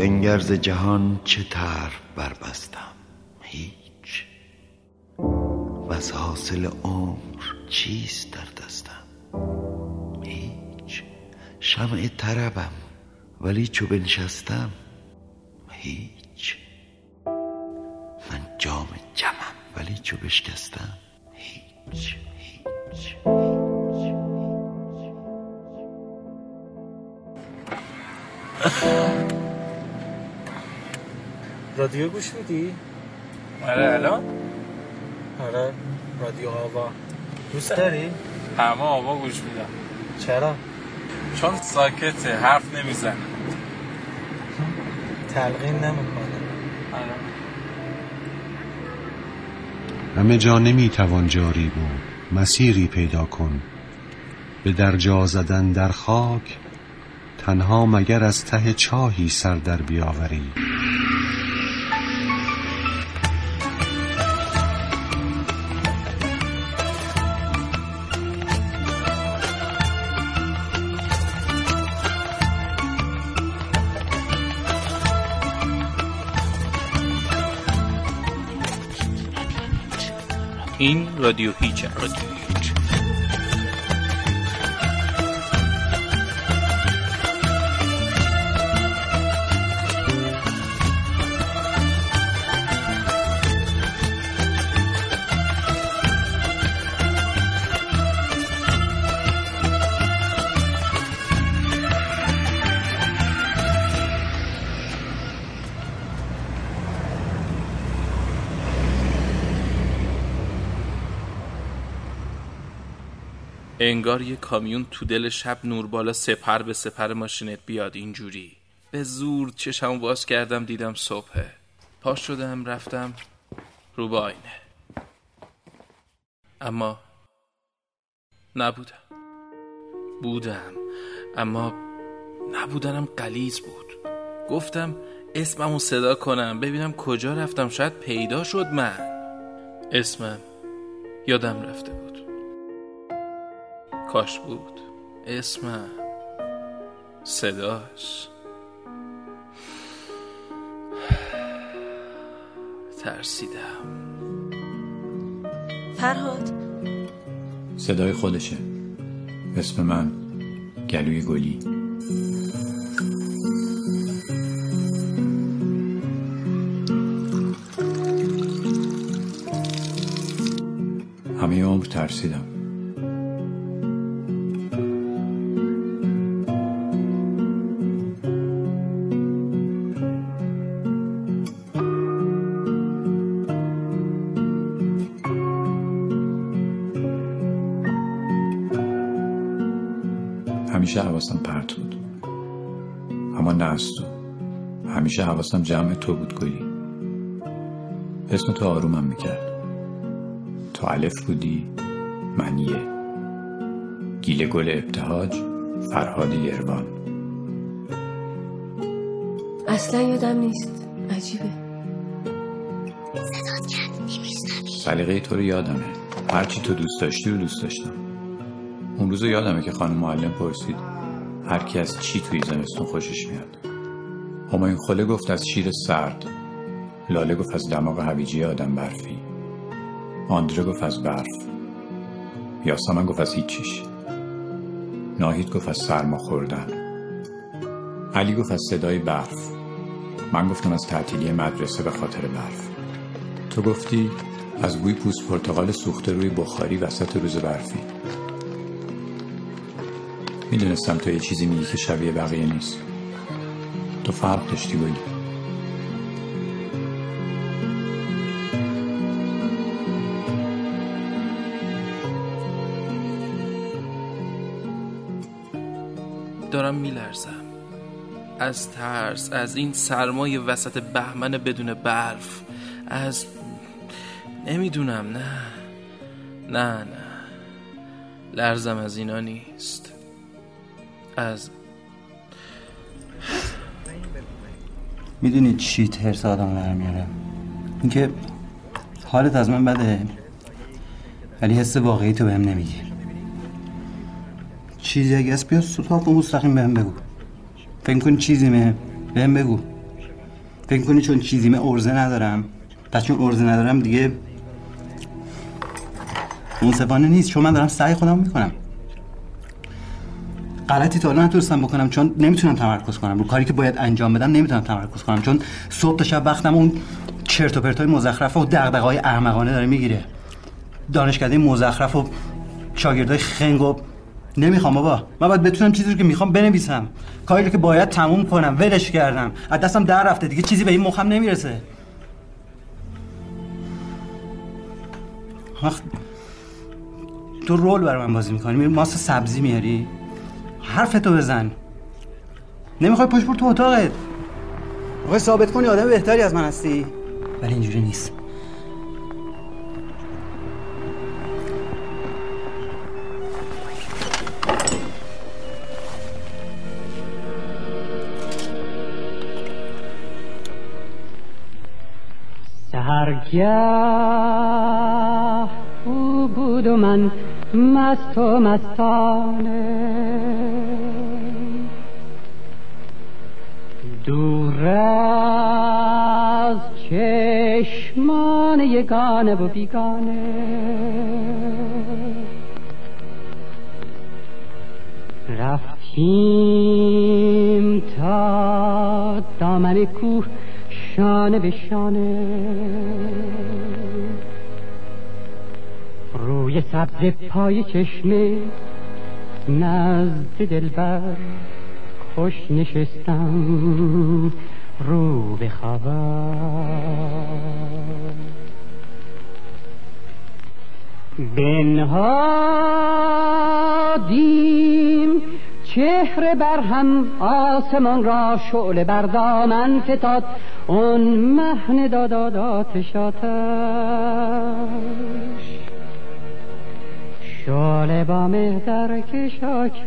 بنگرز جهان چه تر بربستم؟ هیچ. و از حاصل عمر چیست در دستم؟ هیچ. شمع طربم ولی چو بنشستم؟ هیچ. من جام جمم ولی چو بشکستم؟ هیچ. هیچ. رادیو گوش میدی؟ آره الان؟ آره رادیو آوا. دوست داری؟ همه آوا گوش میدم چرا؟ چون ساکته حرف نمی‌زنه. تلقین نمی‌کنه. آره. همه جا نمی‌توان جاری بود مسیری پیدا کن. به درجا زدن در خاک تنها مگر از ته چاهی سر در بیاوری. این رادیو هیچ است. انگار یه کامیون تو دل شب نور بالا سپر به سپر ماشینت بیاد اینجوری. به زور چشمو باز کردم دیدم صبحه. پا شدم رفتم رو به آینه. اما نبودم. بودم. اما نبودنم قلیز بود. گفتم اسممو صدا کنم ببینم کجا رفتم شاید پیدا شد من. اسمم یادم رفته بود. کاش بود. اسمم صداش. ترسیدم. فرهاد. صدای خودشه. اسم من گلوی گلی. همه عمر ترسیدم. همیشه حواسم پرت بود. اما نه از تو. همیشه حواسم جمع تو بود گلی اسم تو آرومم می‌کرد. تو الف بودی من یه. گیل گل ابتهاج فرهاد یروان. اصلا یادم نیست. عجیبه. سلیقه تو رو یادمه. هرچی تو دوست داشتی رو دوست داشتم. اون روز یادمه که خانم معلم پرسید هر کی از چی توی زمستون خوشش میاد؟ همایون خله گفت از شیر سرد لاله گفت از دماغ هویجی آدم برفی آندره گفت از برف یاسمن گفت از هیچیش ناهید گفت از سرما خوردن علی گفت از صدای برف من گفتم از تعطیلی مدرسه به خاطر برف. تو گفتی از بوی پوست پرتقال سوخته روی بخاری وسط روز برفی. می‌دونستم تو یه چیزی میگی که شبیه بقیه نیست. تو فرق داشتی گلی دارم میلرزم. از ترس از این سرمای وسط بهمن بدون برف از نمی‌دونم نه. نه نه. لرزم از اینا نیست. از می‌دونی چی ترس آدم در میاره اینکه حالت از من بده ولی حس واقعی تو بهم نمیگی. چیزی اگه از بیا سوتاف و مستقیم بهم بگو. فکر کن چیزیمه؟ بهم بگو. فکر کنی چون چیزیمه ارزه ندارم. پس چون ارزه ندارم دیگه منصفانه نیست چون من دارم سعی خودم می‌کنم. غلطی تا الان نتونستم بکنم چون نمی‌تونم تمرکز کنم. رو کاری که باید انجام بدم نمی‌تونم تمرکز کنم چون صبح تا شب وقتم اون چرت و پرتای مزخرف و دغدغه‌های احمقانه داره می‌گیره. دانشکده مزخرف و شاگردای خنگ و نمی‌خوام بابا. من باید بتونم چیزی رو که می‌خوام بنویسم. کاری رو که باید تموم کنم ولش کردم. از دستم در رفته دیگه چیزی به این مخم نمی‌رسه. تو رول برای من بازی می‌کنی؟ ماست سبزی میاری حرفتو بزن. نمی‌خوای پشت بر تو اتاقت. می‌خوای ثابت کنی آدم بهتری از من هستی؟ ولی اینجوری نیست. سهرگه او بود و من مست و مستانه. دور از چشمان یگانه و بیگانه. رفتیم تا دامن کوه شانه به شانه. سبز پای چشمه نزد دلبر خوش نشستم رو به خبر بنهادیم چهره بر هم آسمان را شعله بر دامن فتاد اون مهن دادادات آتش. شعله با مهدر کشاکش.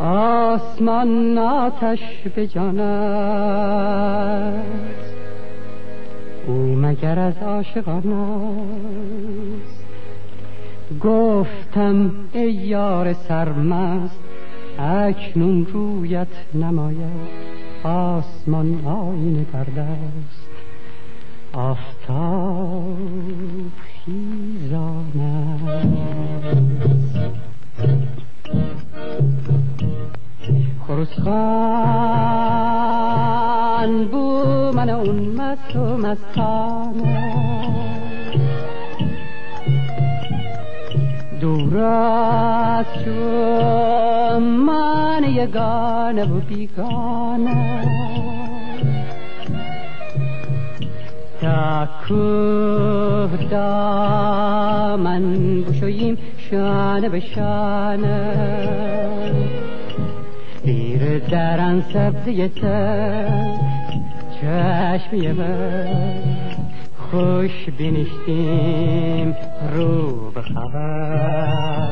آسمان آتش به جان او مگر از عاشقان است؟ گفتم ای یار سرمست اکنون رویت نماید. آسمان آینه پرده است خروسخان بو من اون مست و مستانه. دور شو من یگانه و بیگانه. کوه دامن بشویم شانه به شانه. زیر درن سبزی سر چشمی بر خوش بینشتیم رو به خبر.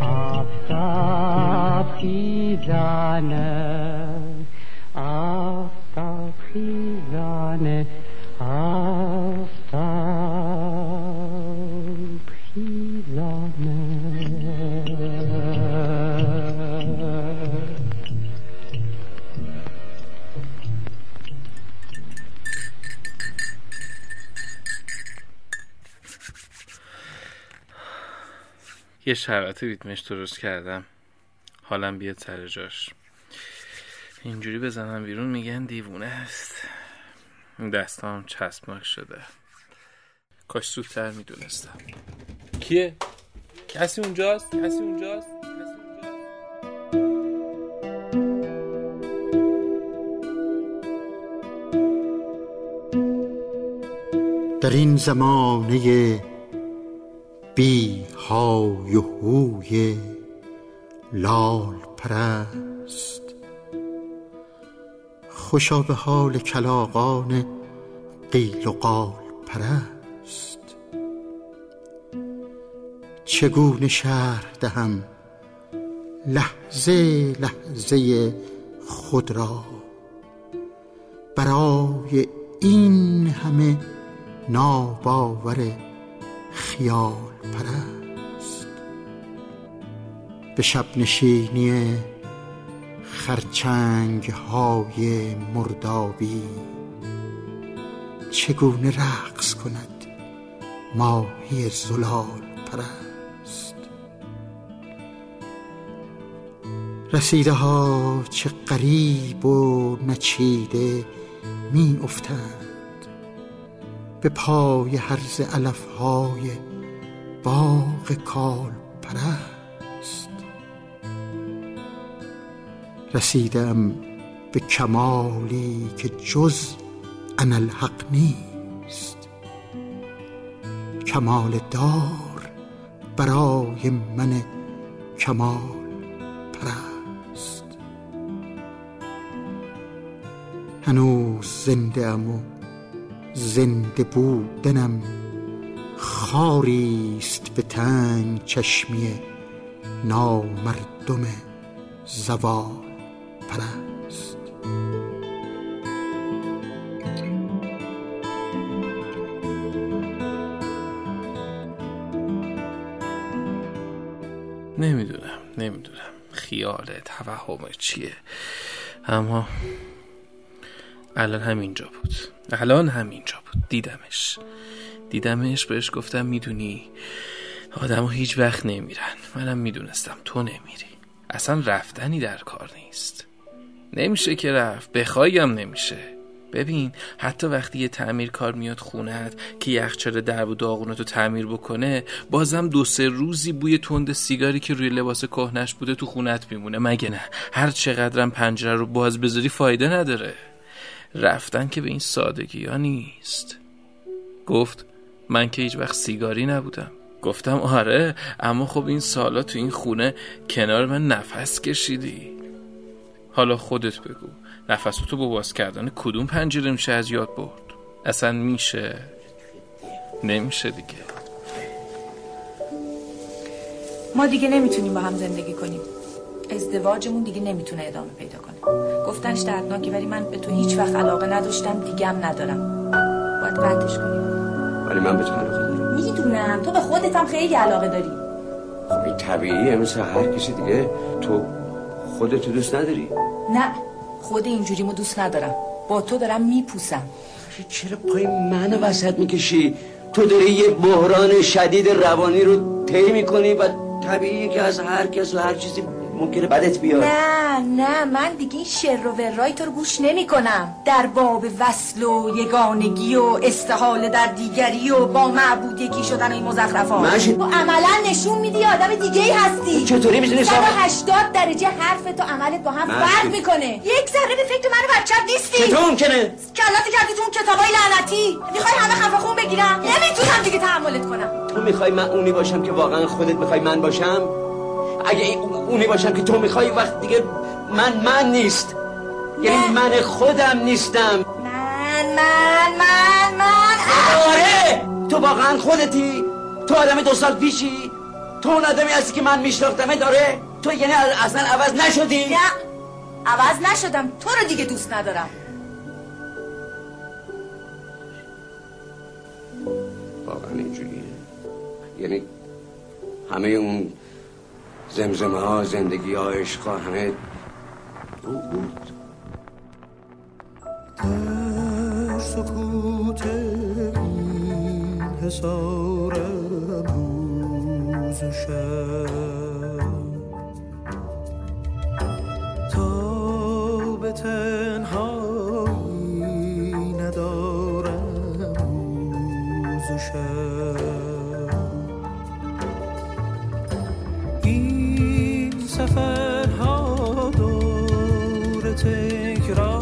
آفتاب خیزانه. یه شربت ریتمش درست کردم حالم بیاد سر جاش اینجوری بزنم بیرون میگن دیوونه است دستام چسبناک شده کاش زودتر می‌دونستم کیه؟ کسی اونجاست؟ کسی اونجاست؟ کسی اونجاست؟ در این زمانه بی های و هوی لال پرست خوشا به حال کلاغان قیل و قال پرست چگونه شرح دهم لحظه لحظه خود را؟ برای این همه ناباور خیال. به شب نشینی خرچنگ های مردابی چگونه رقص کند ماهی زلال پرست؟ رسیده ها چه قریب و نچیده می افتند به پای هرز علف های باغ کال پرست رسیدم به کمالی که جز انالحق نیست. کمال دار برای من کمال پرست. هنوز زنده ام و زنده بودنم خاریست به تنگ چشمی نامردم زوال. پرست. نمی‌دونم نمی‌دونم. خیاله توهم چیه؟ اما الان همینجا بود. الان همینجا بود. دیدمش. دیدمش بهش گفتم می‌دونی؟ آدم هیچ وقت نمیرن. منم می‌دونستم تو نمیری. اصلا رفتنی در کار نیست. نمیشه که رفت. بخوایم نمیشه. ببین حتی وقتی یه تعمیر کار میاد خونت که یخچال درب و داغونتو تعمیر بکنه بازم دو سه روزی بوی تند سیگاری که روی لباس کهنش بوده تو خونت میمونه. مگه نه؟ هر چقدرم پنجره رو باز بذاری فایده نداره. رفتن که به این سادگی ها نیست. گفت من که هیچ وقت سیگاری نبودم. گفتم آره اما خب این سالا تو این خونه کنار من نفس کشیدی. حالا خودت بگو نفستو با باز کردن کدوم پنجره میشه از یاد برد؟ اصلا میشه؟ نمیشه دیگه. ما دیگه نمی‌تونیم با هم زندگی کنیم. ازدواجمون دیگه نمی‌تونه ادامه پیدا کنه. گفتنش دردناکه ولی من به تو هیچ وقت علاقه نداشتم دیگه هم ندارم. باید قطعش کنیم. ولی من به تو علاقه دارم. می‌دونم تو به خودت هم خیلی علاقه داری. خب این طبیعیه مثل هر کسی دیگه. تو خودتو دوست نداری؟ نه خود اینجوریمو دوست ندارم. با تو دارم میپوسم. چرا پای منو وسط می‌کشی؟ تو داری یه بحران شدید روانی رو طی می‌کنی و طبیعیه که از هر کس و هر چیزی ممکنه بدت بیاد. نه نه من دیگه این شر و ورای تو رو گوش نمی کنم در باب وصل و یگانگی و استحاله در دیگری و با معبود یکی شدن این مزخرفات. ماشی. تو عملا نشون میدی آدم دیگه ای هستی چطوری می‌دونی صاحب؟ 180 درجه حرف تو عملت با هم. فرق می‌کنه. یک ذره به فکر من و بچت نیستی. چطور ممکنه؟ کلاتی کردی تو اون کتابای لعنتی؟ می‌خوای همه خفه خون بگیرم؟ نمی‌تونم دیگه تحملت کنم. تو می‌خوای من اونی باشم که واقعا خودت می‌خوای من باشم؟ اگه اونی باشم که تو می‌خوای وقت دیگه من من نیست. یعنی من خودم نیستم. من من من من آره! تو واقعا خودتی. تو آدم دو سال پیشی. تو اون آدمی هستی که من میشناختمه داره تو یعنی اصلا عوض نشدی. نه. عوض نشدم. تو رو دیگه دوست ندارم. واقعا اینجوریه. یعنی همه اون زمزمه ها زندگی ها عشق ها همه او بود. سکوت این حسارم تکرار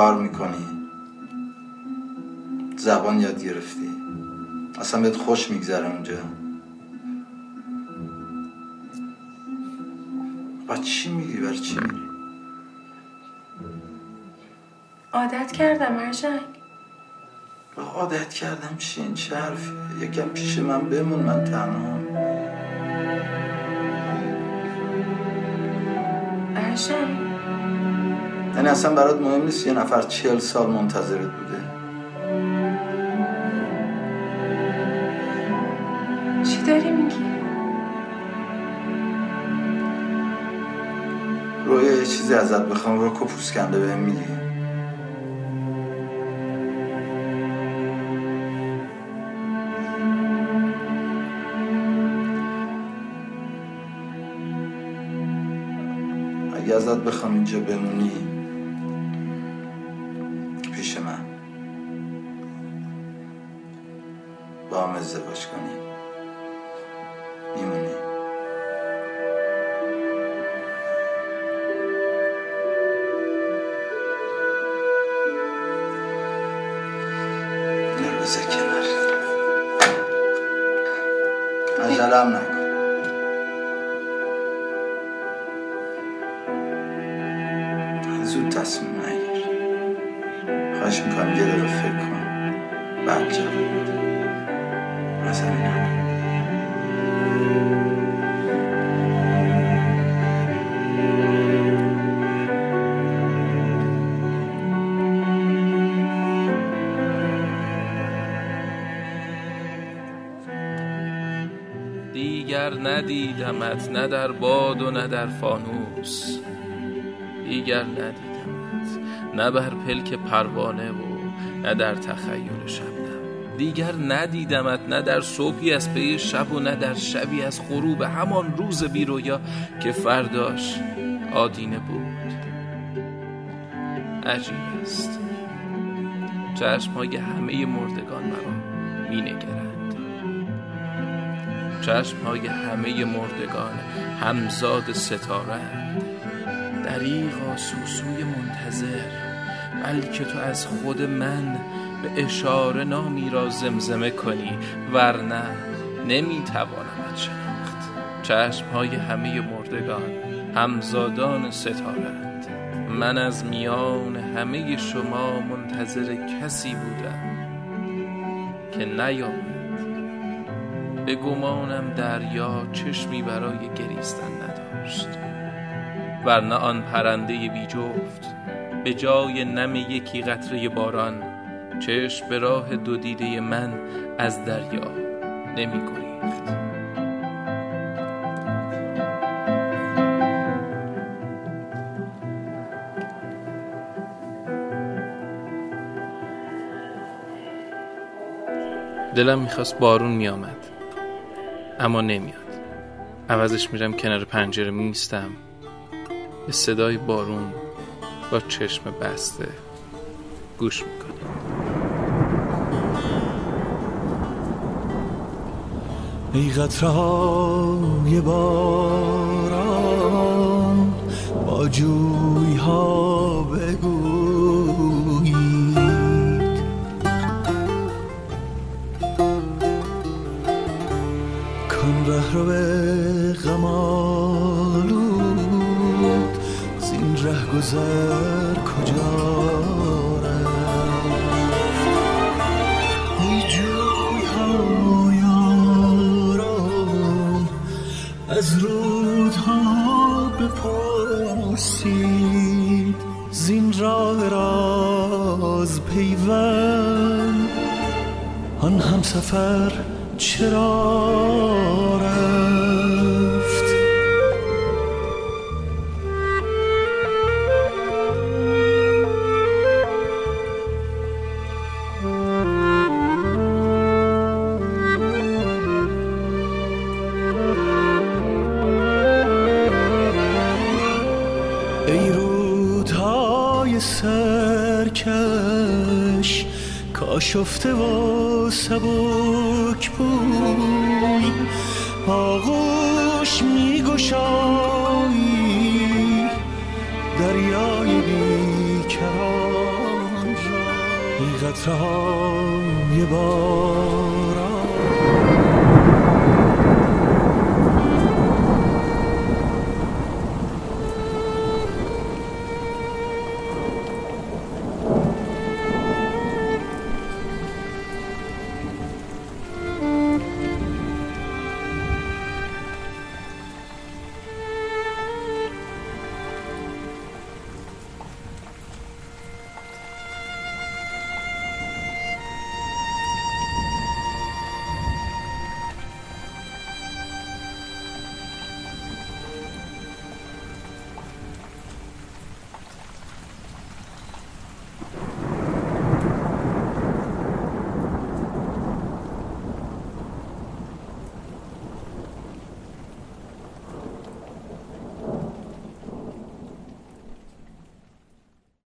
کار می‌کنی؟ زبان یاد گرفتی. اصلا بهت خوش میگذره اونجا. با چی میگی؟ بر چی میری عادت کردم ارشنگ. با عادت کردم چی این چه حرفیه یکم پیش من بمون من تنها. ارشنگ. یعنی اصلا برات مهم نیست یه نفر چهل سال منتظرت بوده چی داری میگی؟ رویا یه چیزی ازت بخوام رو کپوس کنده بهم میگی اگه ازت بخوام اینجا بمونی پیش من. با هم ازدواج کنی دیگر ندیدمت نه در باد و نه در فانوس. دیگر ندیدمت نه بر پلک پروانه و نه در تخیل شبنم. دیگر ندیدمت نه در صبحی از پی شب و نه در شبی از غروب همان روز بیرویا که فرداش آدینه بود. عجیب است. چشمهای همه مردگان مرا می نگرند چشمهای همه مردگان همزاد ستاره. دریغا سوسوی منتظر بلکه تو از خود من به اشاره نامی را زمزمه کنی ورنه نمیتوانمت شناخت. چشمهای همه مردگان همزادان ستارند من از میان همه شما منتظر کسی بودم که نیامد. به گمانم دریا چشمی برای گریستن نداشت. ورنه آن پرنده بی جفت به جای نم یکی قطره باران چشم به راه دو دیده من از دریا نمی گریخت دلم می‌خواست بارون میآمد. اما نمیاد. عوضش میرم کنار پنجره میستم به صدای بارون با چشم بسته گوش می‌کنم. ای قطرهای باران با جوی ها کان ره رو به غمالود زین ره گذر کجا ای جوی از رودها بپرسید. زین راه راز پیوند آن هم سفر چرا رفت؟ ای رودهای سرکش کاشفته و سبک بوی آغوش می گشایی دریای بیکران را. بی قطره های بار